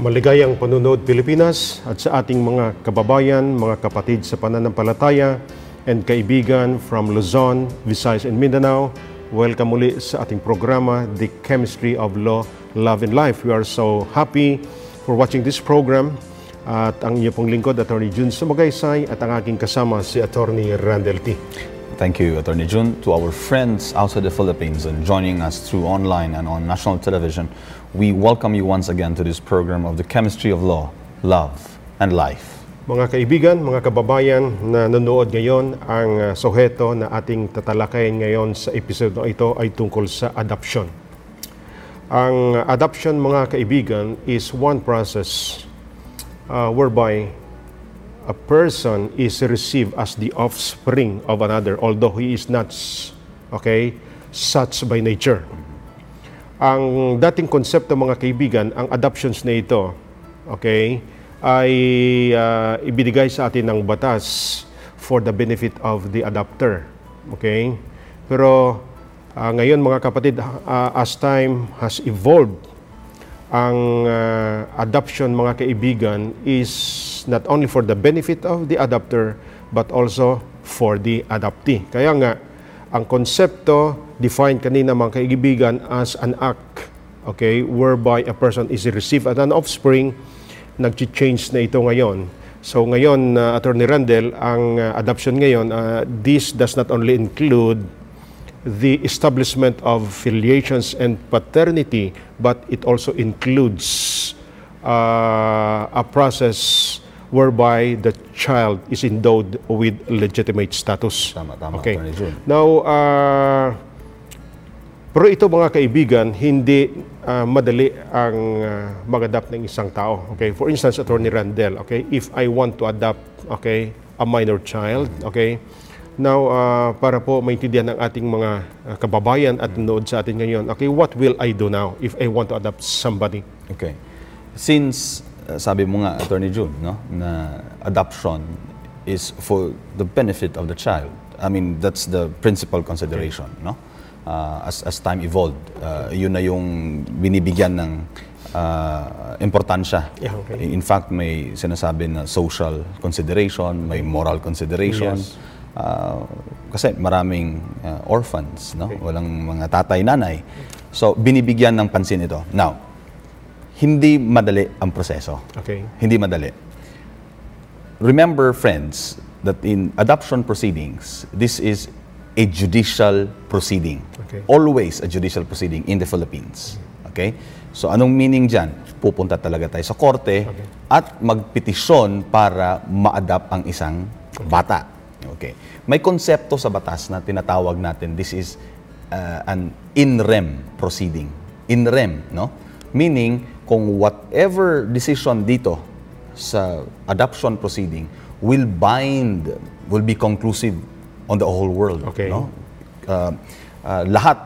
Maligayang panunood Pilipinas at sa ating mga kababayan, mga kapatid sa pananampalataya and kaibigan from Luzon, Visayas and Mindanao. Welcome muli sa ating programa, The Chemistry of Law, Love and Life. We are so happy for watching this program. At ang inyo pong lingkod, Attorney Jun Sumagaysay at ang aking kasama si Attorney Randall T. Thank you, Attorney Jun. To our friends outside the Philippines and joining us through online and on national television, we welcome you once again to this program of the chemistry of law, love, and life. Mga kaibigan, mga kababayan na nanonood ngayon, ang uh, soheto na ating tatalakayin ngayon sa episode na ito ay tungkol sa adoption. Ang adoption, mga kaibigan, is one process uh, whereby a person is received as the offspring of another, although he is not, okay, such by nature. Ang dating konsepto mga kaibigan, ang adoptions na ito, okay, ay uh, ibinigay sa atin ng batas for the benefit of the adopter. Okay? Pero uh, ngayon mga kapatid, uh, as time has evolved, ang uh, adoption mga kaibigan is not only for the benefit of the adopter but also for the adoptee. Kaya nga, ang konsepto defined kanina mga kaibigan as an act okay, whereby a person is received as an offspring, nag-change na ito ngayon. So ngayon, uh, Attorney Randall, ang uh, adoption ngayon, uh, this does not only include the establishment of filiations and paternity, but it also includes uh, a process whereby the child is endowed with legitimate status. Tama, tama, Okay. Now, uh, pero ito mga kaibigan, hindi uh, madali ang uh, mag-adapt ng isang tao. Okay? For instance, Attorney Randell, okay? If I want to adopt, okay, a minor child, okay? Now, uh, para po maintindihan ng ating mga uh, kababayan at nanood sa atin ngayon, okay, what will I do now if I want to adopt somebody? Okay. Since sabi mo nga, Attorney Jun, no, na adoption is for the benefit of the child. I mean, that's the principal consideration, no? Uh, as, as time evolved, uh, yun na yung binibigyan ng uh, importansya. Yeah, okay. In fact, may sinasabi na social consideration, may moral consideration. Yes. Uh, kasi maraming uh, orphans, no? Walang mga tatay, nanay. So, binibigyan ng pansin ito. Now, hindi madali ang proseso. Okay. Hindi madali. Remember, friends, that in adoption proceedings, this is a judicial proceeding. Okay. Always a judicial proceeding in the Philippines. Okay? So, anong meaning dyan? Pupunta talaga tayo sa korte at magpetisyon para ma-adopt ang isang bata. Okay. May konsepto sa batas na tinatawag natin, this is uh, an in rem proceeding. In rem, no? Meaning, kung whatever decision dito sa adoption proceeding will bind, will be conclusive on the whole world. Okay. No? Uh, uh, lahat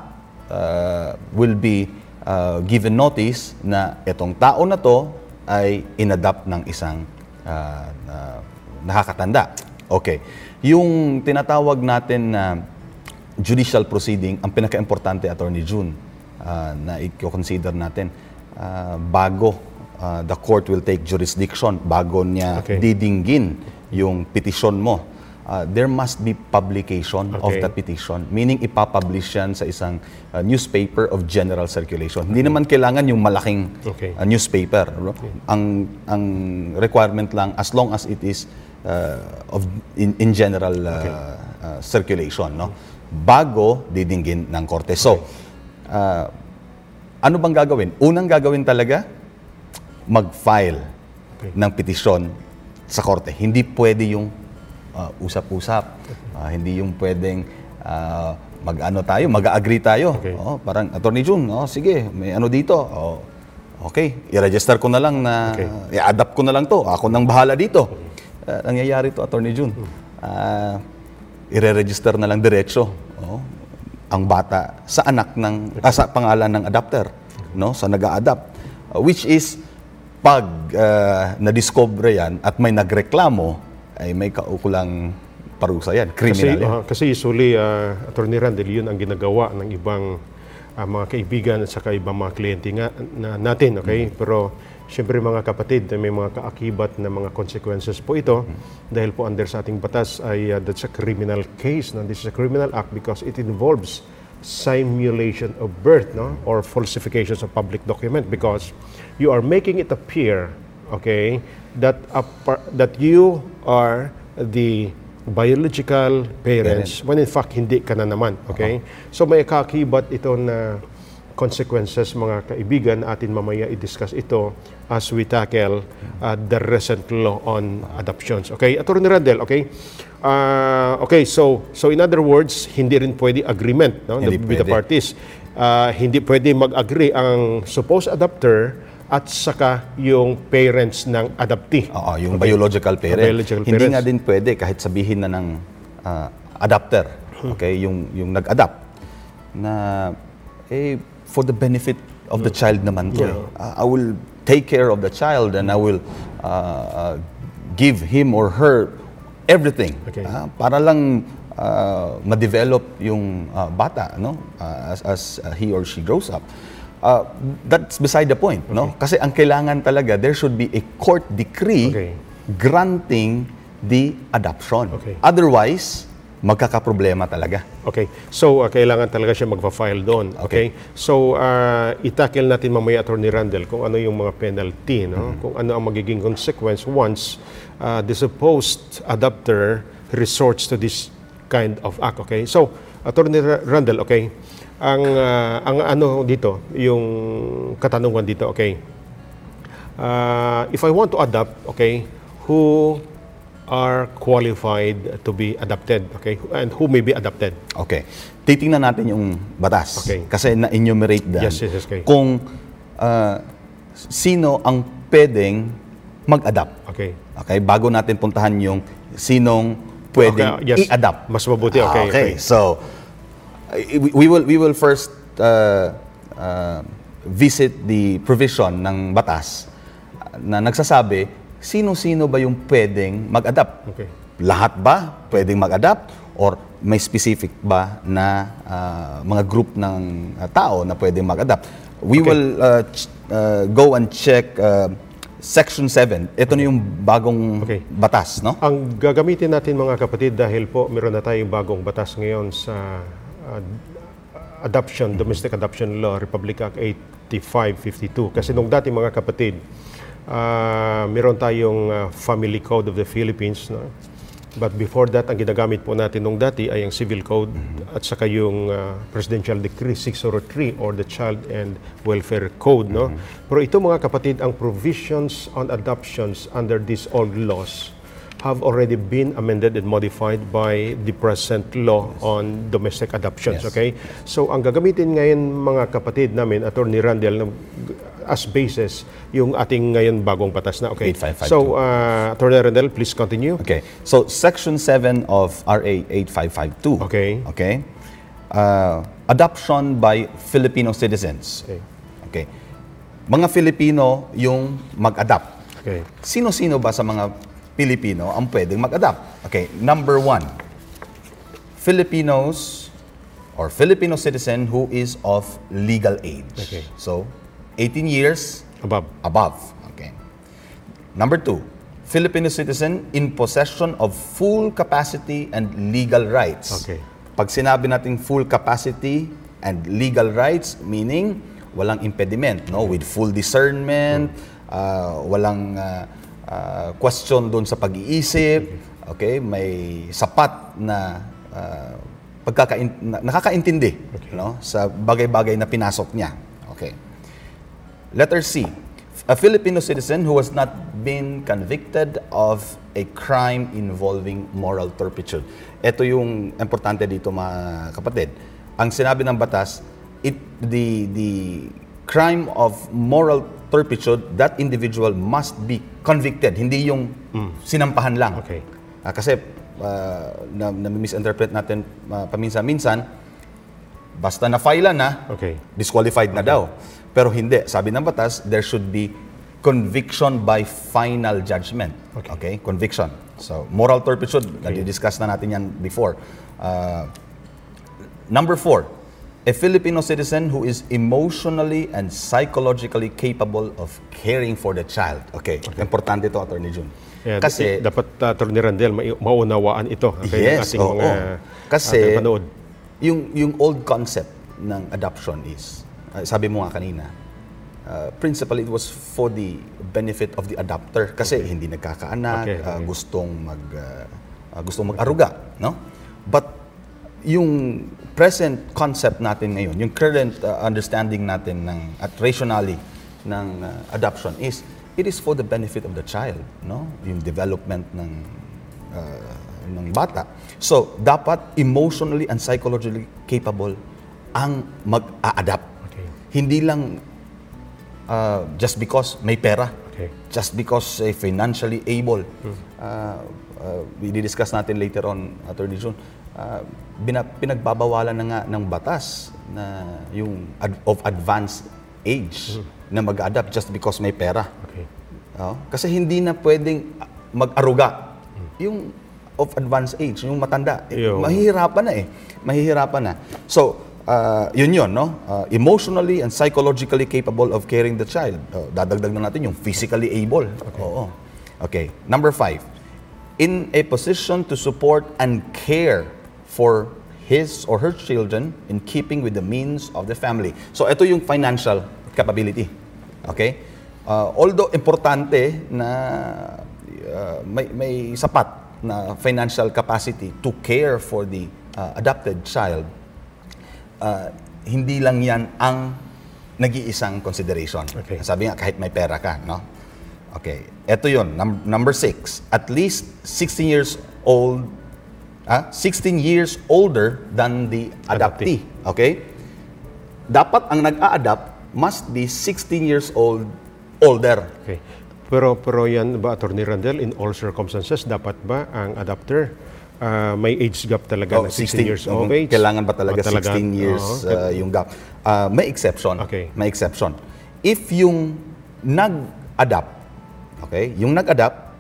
uh, will be uh, given notice na itong tao na to ay inadapt ng isang uh, uh, nakakatanda. Okay. Yung tinatawag natin na judicial proceeding, ang pinaka-importante, Attorney June, uh, na i-consider natin, uh, bago uh, the court will take jurisdiction, bago niya Okay. didinggin yung petition mo, uh, there must be publication of Okay. the petition. Meaning, ipapublish yan sa isang uh, newspaper of general circulation. Hindi naman kailangan yung malaking Okay. uh, newspaper. no? Ang, ang requirement lang, as long as it is uh, of in, in general uh, uh, circulation, no? Bago didinggin ng korte. So, uh, ano bang gagawin? Unang gagawin talaga, mag-file Okay. ng petisyon sa korte. Hindi pwede yung uh, usap-usap. Uh, hindi yung pwedeng uh, mag-ano tayo, mag-agree tayo. Okay. Oh, parang Attorney June, oh, sige, may ano dito. Oh, okay, i-register ko na lang na, Okay. i-adapt ko na lang to. Ako nang bahala dito. Uh, nangyayari to, Attorney June. Uh, i-register na lang diretso. Oh, ang bata sa anak ng ah, sa pangalan ng adapter, no? Sa nag-a-adapt. Uh, which is pag uh, na-discover yan at may nagreklamo, ay may kaukulang parusa yan, Kasi, criminal yan. uh, kasi usually, uh, Attorney Randall, yun ang ginagawa ng ibang ah, mga kaibigan at saka ibang mga kliyente nga na, natin, okay? Pero Siyempre mga kapatid, may mga kaakibat na mga consequences po ito dahil po under sa ating batas ay uh, that's a criminal case. No? This is a criminal act because it involves simulation of birth no? or falsifications of public document because you are making it appear okay, that, a par- that you are the biological parents when in fact hindi ka na naman. Okay? So may kaakibat ito na consequences mga kaibigan atin mamaya i-discuss ito as we tackle uh, the recent law on adoptions. Okay, Attorney Randel, okay? Uh, okay, so so in other words, hindi rin pwede agreement no, Hindi with the parties. Uh, hindi pwede mag-agree ang supposed adopter at saka yung parents ng adoptee. Oo, yung biological parent. biological Hindi parents. nga din pwede kahit sabihin na ng ah, adopter, okay, yung yung nag-adopt na eh for the benefit of the child naman to. eh. Ah, I will take care of the child and I will ah, ah, give him or her everything Okay. Ah, para lang ah, ma-develop yung ah, bata no Ah, as as ah, he or she grows up. Ah, that's beside the point, no? Kasi ang kailangan talaga there should be a court decree Okay. granting the adoption. Okay. Otherwise, magkakaproblema talaga. Okay. So, uh, kailangan talaga siya magpa-file doon. Okay. So, uh, itakil natin mamaya, Attorney Randall, kung ano yung mga penalty, no? Kung ano ang magiging consequence once uh, the supposed adopter resorts to this kind of act. Okay. So, Attorney Ra- Randall, okay, ang, uh, ang ano dito, yung katanungan dito, okay, uh, if I want to adopt, okay, who are qualified to be adopted, okay, and who may be adopted. Okay. Titingnan natin yung batas. Okay. Kasi na-enumerate dyan Yes, yes, yes, okay. kung ah, sino ang pwedeng mag-adopt. Okay. Okay, bago natin puntahan yung sinong pwedeng Okay, yes. i-adopt. Mas mabuti, Ah, okay, okay. So, uh, we, we will we will first uh, uh, visit the provision ng batas na nagsasabi sino-sino ba yung pwedeng mag-adapt. Okay. Lahat ba pwedeng mag-adapt or may specific ba na ah, mga group ng ah, tao na pwedeng mag-adapt? We Okay. will uh, ch- uh, go and check uh, Section 7. Ito na yung bagong Okay. batas, no? Ang gagamitin natin mga kapatid dahil po meron na tayong bagong batas ngayon sa uh, adoption, domestic adoption law, Republic Act 8552. Kasi nung dati mga kapatid, uh, meron tayong uh, Family Code of the Philippines. No? But before that, ang ginagamit po natin nung dati ay ang Civil Code at saka yung uh, Presidential Decree 603 or the Child and Welfare Code. No? Pero ito mga kapatid, ang provisions on adoptions under these old laws have already been amended and modified by the present law on domestic adoptions. Yes. Okay? So ang gagamitin ngayon mga kapatid namin, Attorney Randall, as basis yung ating ngayon bagong batas na. Okay. 8552. So uh, Attorney Randall, please continue. Okay. So Section 7 of RA 8552. Okay. Okay. Uh, adoption by Filipino citizens. Okay. Okay. Mga Filipino yung mag-adopt. Okay. Sino-sino ba sa mga Pilipino ang pwedeng mag-adopt? Okay, number one, Filipinos or Filipino citizen who is of legal age. Okay. So, 18 years Above. above. Okay. Number two, Filipino citizen in possession of full capacity and legal rights. Okay. Pag sinabi nating full capacity and legal rights, meaning walang impediment, no? With full discernment, ah, walang ah, ah, question doon sa pag-iisip, okay? May sapat na ah, pagkakain- na- nakakaintindi, no? Sa bagay-bagay na pinasok niya. Okay. Letter C. A Filipino citizen who has not been convicted of a crime involving moral turpitude. Ito yung importante dito mga kapatid. Ang sinabi ng batas, it, the, the crime of moral turpitude, that individual must be convicted. Hindi yung sinampahan lang. Okay. Ah, kasi ah, na, na-misinterpret natin ah, paminsan-minsan, basta na-file na, Okay. disqualified na daw. Pero hindi. Sabi ng batas, there should be conviction by final judgment. Okay. Conviction. So, moral turpitude, nadi-discuss na natin yan before. Uh, number four, a Filipino citizen who is emotionally and psychologically capable of caring for the child. Okay, importante ito, Attorney Jun. Yeah, Kasi, dapat uh, Attorney Randel mai- maunawaan ito okay, ng yes, ating oo. mga Kasi, ating yung, yung old concept ng adoption is, uh, sabi mo nga kanina, uh, principally it was for the benefit of the adopter kasi hindi nagkakaanak, Okay, uh, okay. gustong mag uh, uh, gustong mag-aruga, no? But yung present concept natin ngayon, yung current uh, understanding natin ng at rationally ng uh, adoption is it is for the benefit of the child, no? Yung development ng uh, ng bata. So, dapat emotionally and psychologically capable ang mag-a-adapt. Hindi lang uh, just because may pera. Okay. Just because eh, financially able. Uh, uh, we discuss natin later on, Attorney June, uh, bina- pinagbabawalan na nga ng batas na yung ad- of advanced age na mag-adapt just because may pera. Okay. Oh, kasi hindi na pwedeng mag-aruga. Yung of advanced age, yung matanda, eh, mahihirapan na eh. Mahihirapan na. So, uh, yun yun, no? Uh, emotionally and psychologically capable of caring the child. Uh, dadagdag na natin yung physically able. Oo. Okay. Number five, in a position to support and care for his or her children in keeping with the means of the family. So, ito yung financial capability. Okay? Uh, although importante na uh, may, may sapat na financial capacity to care for the uh, adopted child, uh, hindi lang yan ang nag-iisang consideration. Okay. Sabi nga, kahit may pera ka, no? Okay. Ito yun, num- number six. At least 16 years old, ah, 16 years older than the adoptee. Okay? Dapat ang nag-a-adapt must be 16 years old older. Okay. Pero pero yan ba Attorney Randel in all circumstances dapat ba ang adopter ah, may age gap talaga Oh, na 16, years of mhm. age? Kailangan ba talaga, O 16 years Oo. uh, yung gap? Uh, may exception. Okay. May exception. If yung nag-adapt, okay, yung nag-adapt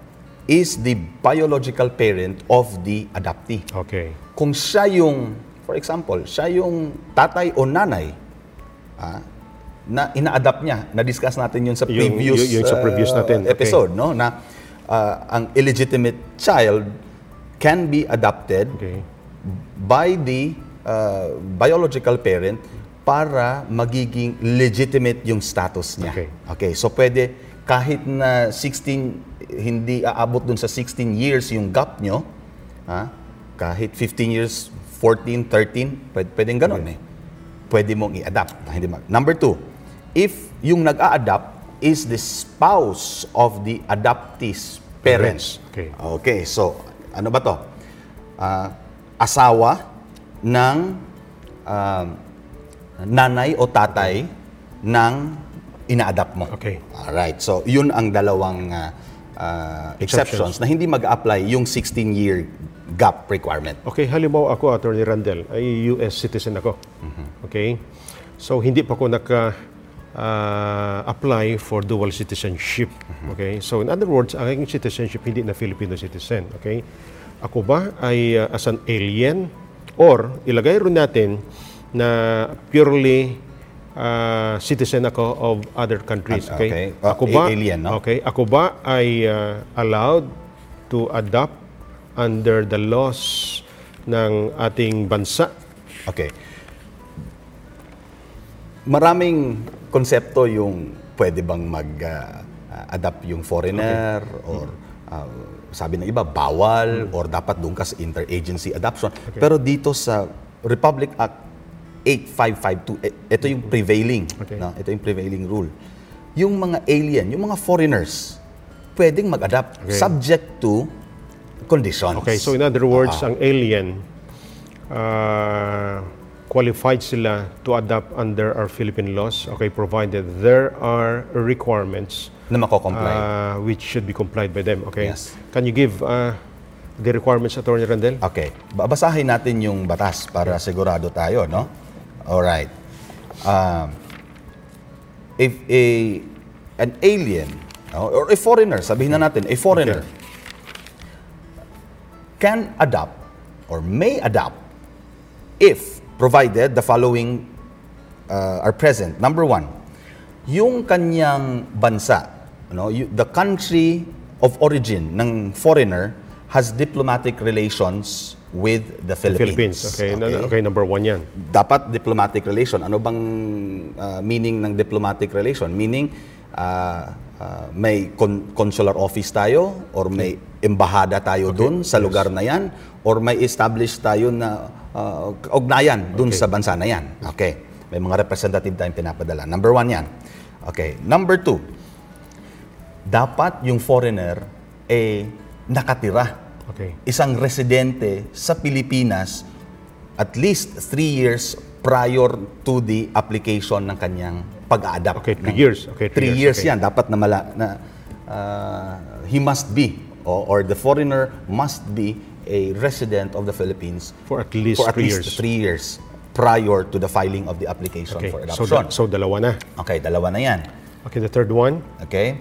is the biological parent of the adoptee. okay. Kung siya yung, for example, siya yung tatay o nanay, ah, na ina-adapt niya, na-discuss natin yun sa Yung- previous, yung- yung sa previous uh, natin, okay. episode, no? Na ah, ang illegitimate child can be adopted Okay. by the uh, biological parent para magiging legitimate yung status niya. Okay. Okay, so pwede kahit na 16 hindi aabot dun sa 16 years yung gap nyo, ha? kahit 15 years, 14, 13, pwede, pwedeng ganun eh. Pwede mong i-adapt. Hindi mag- Number two, if yung nag-a-adapt is the spouse of the adoptee's parents. Okay. Okay, so ano ba to? Ah, asawa ng um, nanay o tatay ng ina-adapt mo. Okay. Alright, so yun ang dalawang ah, ah, exceptions. na hindi mag-apply yung 16-year gap requirement. Okay, halimbawa ako, Attorney Randel, ay US citizen ako. Okay? So, hindi pa ako naka-apply for dual citizenship. Okay? So, in other words, ang aking citizenship hindi na Filipino citizen. Okay? Ako ba ay uh, as an alien or ilagay rin natin na purely uh, citizen ako of other countries. Ah, Okay? okay. Ah, Ako ba, alien, no? Okay, ako ba ay uh, allowed to adopt under the laws ng ating bansa? Okay. Maraming konsepto yung pwede bang mag-adapt yung foreigner or ah, sabi ng iba, bawal or dapat doon ka sa interagency adoption. Pero dito sa Republic Act 8552, eh, ito yung prevailing. Okay. no? Ito yung prevailing rule. Yung mga alien, yung mga foreigners, pwedeng mag-adapt Okay. subject to conditions. Okay, so in other words, ang alien uh, qualified sila to adopt under our Philippine laws, okay, provided there are requirements na mako-comply. uh, which should be complied by them, okay? Yes. Can you give uh, the requirements, Attorney Randel? Okay. Babasahin natin yung batas para sigurado tayo, no? Alright. Um, if a an alien no, or a foreigner, sabihin na natin, a foreigner can adopt or may adopt if provided the following uh, are present. Number one, yung kanyang bansa, you- the country of origin ng foreigner has diplomatic relations with the Philippines. Philippines. Okay. na- okay, number one yan. Dapat diplomatic relation. Ano bang uh, meaning ng diplomatic relation? Meaning, uh, uh, may con- consular office tayo or may embahada tayo dun sa lugar na yan or may establish tayo na uh, ugnayan dun Okay. sa bansa na yan. Okay. May mga representative tayong pinapadala. Number one yan. Okay. Number two, dapat yung foreigner eh nakatira Okay. isang residente sa Pilipinas at least three years prior to the application ng kanyang pag-adapt. Okay, three ng- years. Okay, three, three years, years, okay. yan. Dapat na, mala, na uh, he must be or, or the foreigner must be a resident of the Philippines For at least for at three least years. three years prior to the filing of the application Okay. for So, adoption. da- so dalawa na. okay, dalawa na yan. Okay, the third one. Okay?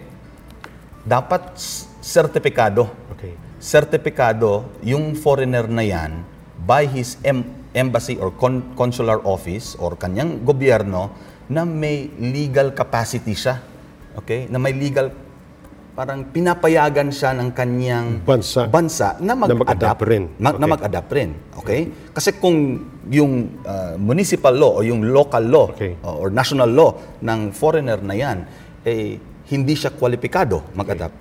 Dapat sertipikado Okay. sertipikado yung foreigner na yan by his em- embassy or con- consular office or kanyang gobyerno na may legal capacity siya. Okay? Na may legal parang pinapayagan siya ng kanyang Bansa. bansa na mag-adapt, mag-adapt rin. Ma- na Okay. mag-adapt rin. Okay? Kasi kung yung uh, municipal law o yung local law Okay. uh, or national law ng foreigner na yan, eh, hindi siya kwalipikado mag-adapt.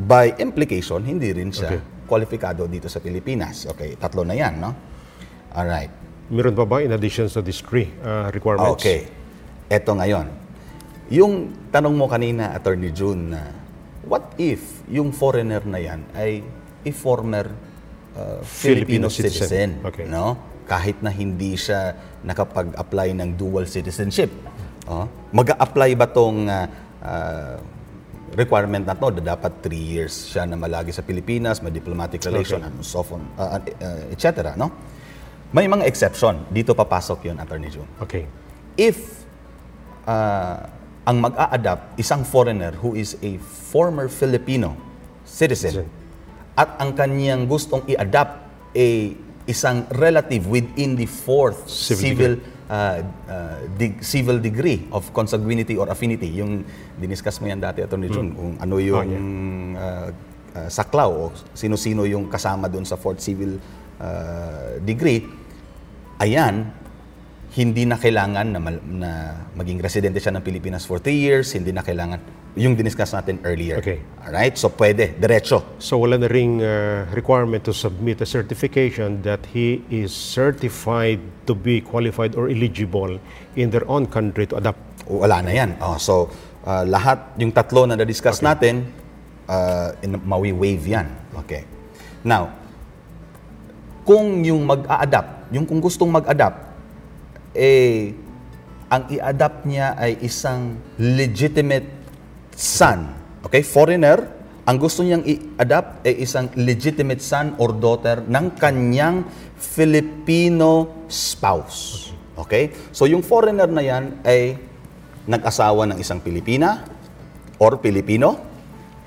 By implication, hindi rin siya Okay. kwalipikado dito sa Pilipinas. Okay, tatlo na yan, no? Alright. Meron pa ba in addition sa these three uh, requirements? Okay. Eto ngayon. Yung tanong mo kanina, Attorney June, na what if yung foreigner na yan ay a former uh, Filipino, Filipino citizen, citizen. Okay. no? Kahit na hindi siya nakapag-apply ng dual citizenship. Oh, mag-a-apply ba tong uh, uh, requirement na to dapat three years siya na malagi sa Pilipinas, may diplomatic relation, and so on, uh, uh, etc. No? May mga exception. Dito papasok yun, Attorney June Okay. if uh, ang mag-a-adapt isang foreigner who is a former Filipino citizen. At ang kanyang gustong i-adapt a isang relative within the fourth Civil civil uh, uh, dig- civil degree of consanguinity or affinity. Yung diniscuss mo yan dati Attorney Jun kung ano yung uh, uh, saklaw o sino-sino yung kasama doon sa fourth civil uh, degree. Ayan hindi na kailangan na, mal- na maging residente siya ng Pilipinas for three years, hindi na kailangan, yung diniscuss natin earlier. Okay. Alright? So, pwede, diretso. So wala na ring uh, requirement to submit a certification that he is certified to be qualified or eligible in their own country to adapt. Wala na yan. Oh, so, uh, lahat, yung tatlo na na-discuss natin, uh, in- mawi-wave yan. Okay. Now, kung yung mag-a-adapt, yung kung gustong mag-adapt, eh, ang i-adapt niya ay isang legitimate son. Okay? Foreigner, ang gusto niyang i-adapt ay isang legitimate son or daughter ng kanyang Filipino spouse. Okay? So yung foreigner na yan ay nag-asawa ng isang Pilipina or Pilipino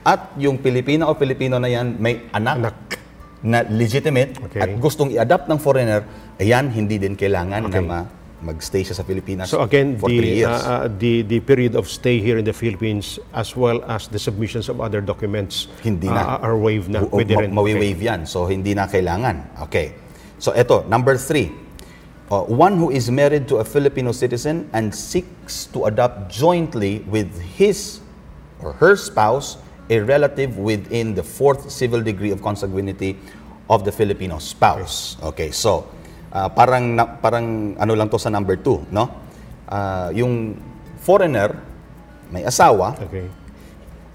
at yung Pilipina o Pilipino na yan may anak, Anak. na legitimate Okay. at gustong i-adapt ng foreigner, ayan, hindi din kailangan Okay. na ma- mag-stay siya sa Pilipinas So again, for three the, years. uh, uh, the the period of stay here in the Philippines as well as the submissions of other documents Hindi na. uh, are waived na. Pwede ma- rin. mawi-wave yan. So, hindi na kailangan. Okay. So, eto, number three. Uh, one who is married to a Filipino citizen and seeks to adopt jointly with his or her spouse a relative within the fourth civil degree of consanguinity of the Filipino spouse. Okay, so uh, parang na- parang ano lang to sa number two, no? Uh, yung foreigner may asawa, Okay.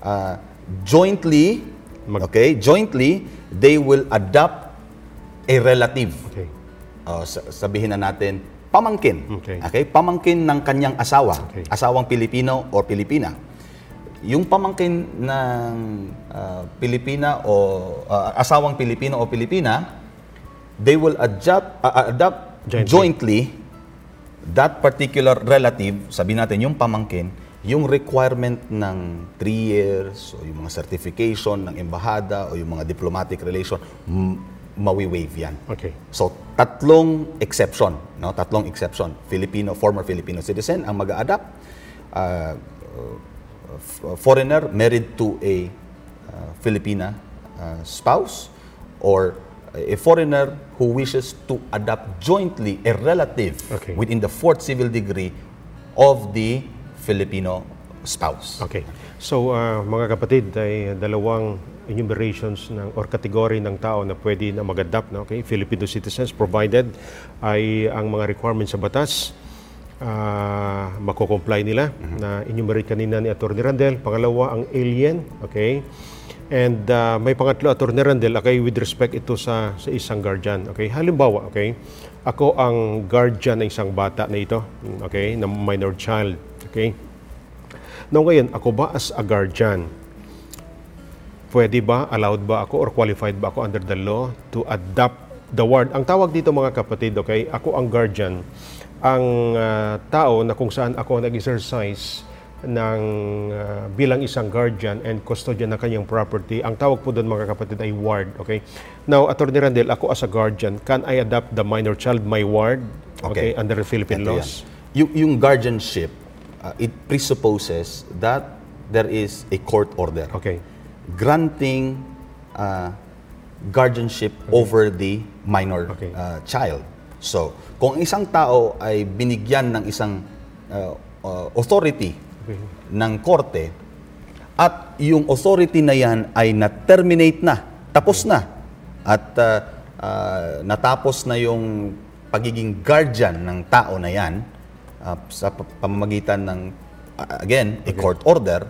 uh, jointly, Mag- okay, jointly, they will adopt a relative. Okay. Uh, sa- sabihin na natin, pamangkin. Okay. Pamangkin ng kanyang asawa. Okay. Asawang Pilipino o Pilipina. Yung pamangkin ng uh, Pilipina o uh, asawang Pilipino o Pilipina, they will adopt, uh, adopt Jointly. jointly that particular relative, sabi natin yung pamangkin, yung requirement ng 3 years o yung mga certification ng embahada o yung mga diplomatic relation, mawi-waive yan. Okay. So, tatlong exception, no? Tatlong exception. Filipino, former Filipino citizen ang mag-adapt. Uh, f- foreigner married to a uh, Filipina uh, spouse or a foreigner who wishes to adopt jointly a relative Okay. within the fourth civil degree of the Filipino spouse. Okay. So, ah, mga kapatid, ay dalawang enumerations ng or category ng tao na pwede na mag-adapt, no? okay? Filipino citizens provided ay ang mga requirements sa batas ah, mako-comply nila na enumerate kanina ni Attorney Randel. Pangalawa, ang alien, okay? And ah, may pangatlo, Attorney Randel, okay, with respect ito sa, sa isang guardian, okay? Halimbawa, okay, ako ang guardian ng isang bata na ito, okay, na minor child, okay? Now ngayon, ako ba as a guardian, pwede ba, allowed ba ako, or qualified ba ako under the law to adopt the ward? Ang tawag dito mga kapatid, okay, ako ang guardian, ang ah, tao na kung saan ako nag-exercise ng ah, bilang isang guardian and custodian ng kanyang property. Ang tawag po doon mga kapatid ay ward, okay? Now, Attorney Randel, ako as a guardian, can I adopt the minor child, my ward, okay, Okay. under the Philippine Ito laws? yan. Yung, yung guardianship, uh, it presupposes that there is a court order Okay. granting uh, guardianship over the minor Okay. uh, child. So, kung ang isang tao ay binigyan ng isang uh, uh, authority ng korte at yung authority na yan ay na-terminate na, tapos na, at uh, uh, natapos na yung pagiging guardian ng tao na yan uh, sa pa- pamamagitan ng, uh, again, a court order,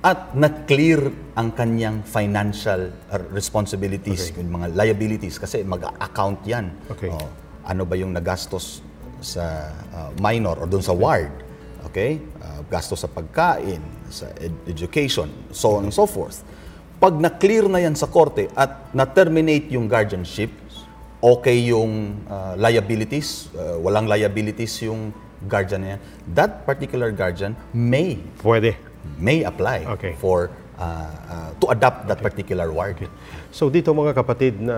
at na-clear ang kanyang financial uh, responsibilities, yung mga liabilities, kasi mag-account yan. Okay. Oh, ano ba yung nagastos sa uh, minor o doon sa ward? Okay? Uh, gastos sa pagkain, sa ed- education, so on and so forth. Pag na-clear na yan sa korte at na-terminate yung guardianship, okay yung uh, liabilities, uh, walang liabilities yung guardian na yan, that particular guardian may Pwede. may apply Okay. for uh, uh, to adopt that particular ward. So dito mga kapatid na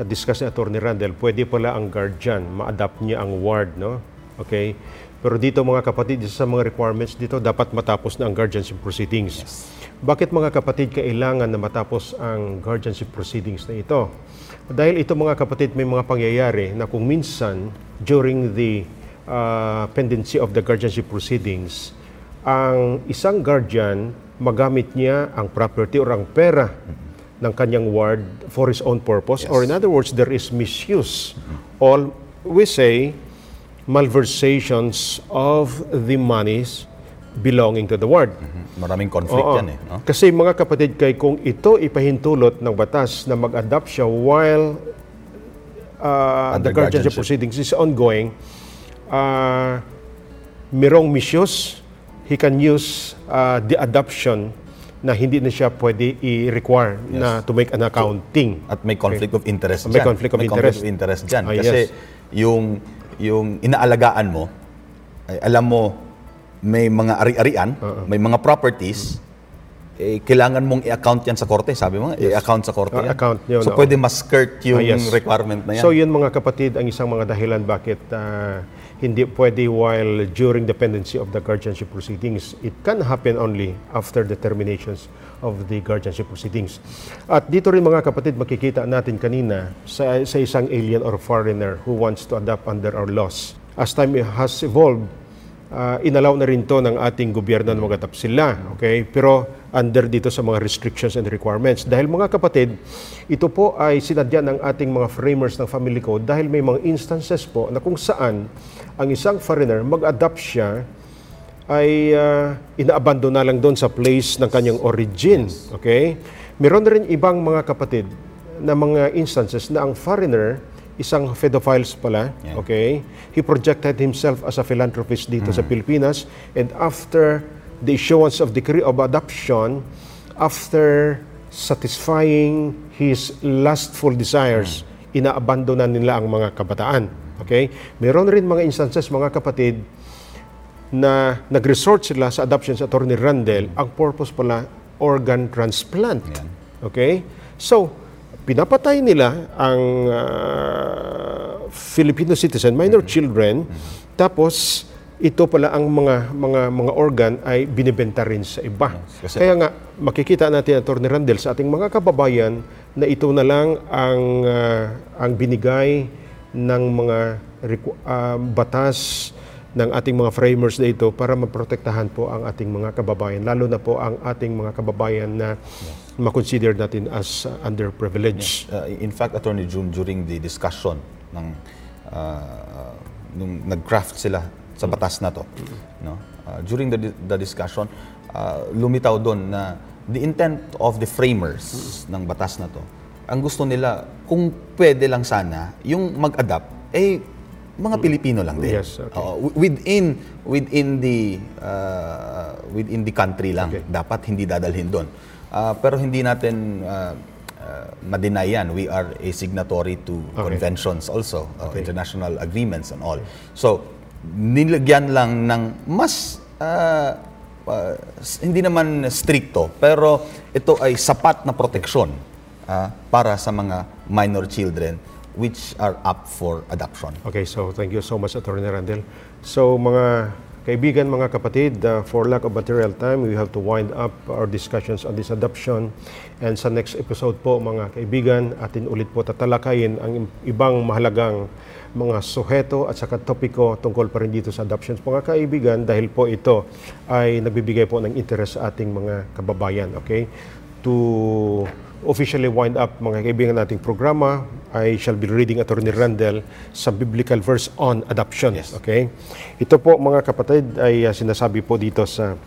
na-discuss ni Attorney Randall, pwede pala ang guardian, ma-adapt niya ang ward, no? Okay? Pero dito mga kapatid, isa sa mga requirements dito, dapat matapos na ang guardianship proceedings. Bakit mga kapatid kailangan na matapos ang guardianship proceedings na ito? Dahil ito mga kapatid, may mga pangyayari na kung minsan during the uh, pendency of the guardianship proceedings, ang isang guardian magamit niya ang property or ang pera ng kanyang ward for his own purpose or in other words there is misuse all we say malversations of the monies belonging to the ward Maraming conflict Oo. yan eh. No? Kasi mga kapatid, kay kung ito ipahintulot ng batas na mag-adapt siya while uh, the Under guardianship guardianship. proceedings is ongoing, uh, mirong misuse, he can use uh, the adoption na hindi na siya pwede i-require na to make an accounting. At may conflict of interest May dyan. conflict of may interest. conflict of interest dyan. Ah, Kasi yes. yung, yung inaalagaan mo, ay alam mo, may mga ari-arian, may mga properties, eh, kailangan mong i-account yan sa korte. Sabi mo, nga, i-account sa korte Ah, yan. account yun, so, oo. pwede ma-skirt yung Ah, yes. requirement na yan. So yun mga kapatid ang isang mga dahilan bakit ah, hindi pwede while during the pendency of the guardianship proceedings. It can happen only after the terminations of the guardianship proceedings. At dito rin mga kapatid makikita natin kanina sa, sa isang alien or foreigner who wants to adopt under our laws. As time has evolved, uh, inalaw na rin to ng ating gobyerno na mag-adapt sila. Okay? Pero under dito sa mga restrictions and requirements. Dahil mga kapatid, ito po ay sinadya ng ating mga framers ng family code dahil may mga instances po na kung saan ang isang foreigner mag-adapt siya ay uh, inaabandon na lang doon sa place ng kanyang origin. Okay? Meron rin ibang mga kapatid na mga instances na ang foreigner isang pedophiles pala, Yeah. okay? He projected himself as a philanthropist dito sa Pilipinas and after the issuance of decree of adoption, after satisfying his lustful desires, inaabandonan nila ang mga kabataan. Okay? Meron rin mga instances, mga kapatid, na nag-resort sila sa adoption sa Attorney Randel, ang purpose pala organ transplant. Yan. Okay? So, pinapatay nila ang ah, Filipino citizen, minor children, tapos ito pala ang mga mga mga organ ay binibenta rin sa iba. kasi- Kaya nga makikita natin Atty. Randel sa ating mga kababayan na ito na lang ang ah, ang binigay ng mga ah, batas ng ating mga framers na ito para maprotektahan po ang ating mga kababayan lalo na po ang ating mga kababayan na makonsider natin as uh, underprivileged. Uh, in fact, Attorney June, during the discussion ng uh, nung nag-craft sila sa batas na to, no? Uh, during the, the discussion, uh, lumitaw doon na the intent of the framers ng batas na to, ang gusto nila, kung pwede lang sana, yung mag-adapt, eh, mga Pilipino lang din. Yes, okay. Wi- within within the uh, within the country lang Okay. dapat hindi dadalhin doon. Ah, pero hindi natin uh, uh, ma-deny yan. We are a signatory to conventions also, uh, international agreements and all. So, nilagyan lang ng mas ah, s- hindi naman stricto, pero ito ay sapat na proteksyon ah, para sa mga minor children which are up for adoption. Okay, so thank you so much, Attorney Randel. So mga kaibigan, mga kapatid, uh, for lack of material time, we have to wind up our discussions on this adoption. And sa next episode po, mga kaibigan, atin ulit po tatalakayin ang ibang mahalagang mga suheto at saka topiko tungkol pa rin dito sa adoptions. Mga kaibigan, dahil po ito ay nagbibigay po ng interest sa ating mga kababayan. Okay? To officially wind up mga kaibigan nating programa, I shall be reading Attorney Randall sa biblical verse on adoption. Yes. Okay? Ito po mga kapatid ay uh, sinasabi po dito sa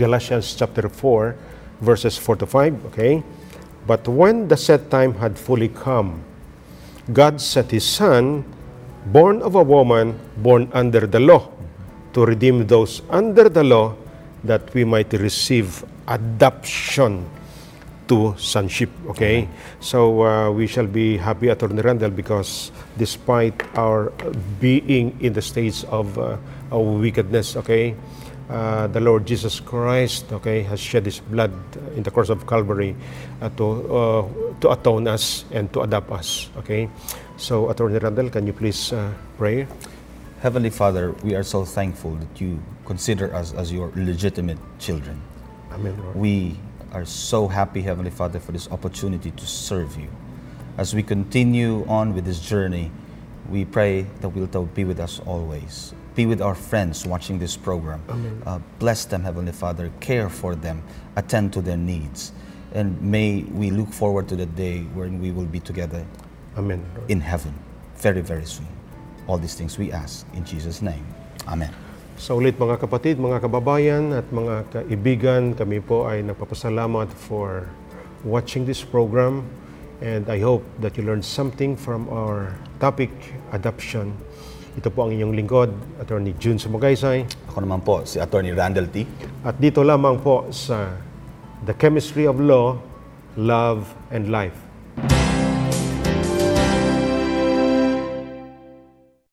Galatians chapter 4 verses 4 to 5, okay? But when the set time had fully come, God sent his son, born of a woman, born under the law, to redeem those under the law that we might receive adoption to sonship. Okay? So uh, we shall be happy, Attorney Randall, because despite our being in the stage of, uh, of wickedness, okay, uh, the Lord Jesus Christ, okay, has shed His blood in the cross of Calvary uh, to uh, to atone us and to adopt us. Okay, so Attorney Randall, can you please uh, pray? Heavenly Father, we are so thankful that you consider us as your legitimate children. Amen. Lord. We are so happy, Heavenly Father, for this opportunity to serve you. As we continue on with this journey, we pray that we'll be with us always. Be with our friends watching this program. Uh, bless them, Heavenly Father. Care for them. Attend to their needs. And may we look forward to the day when we will be together Amen. In heaven very, very soon. All these things we ask in Jesus' name. Amen. Sa ulit mga kapatid, mga kababayan at mga kaibigan, kami po ay nagpapasalamat for watching this program and I hope that you learned something from our topic, adoption. Ito po ang inyong lingkod, Attorney June Sumagaysay. Ako naman po, si Attorney Randall T. At dito lamang po sa The Chemistry of Law, Love and Life.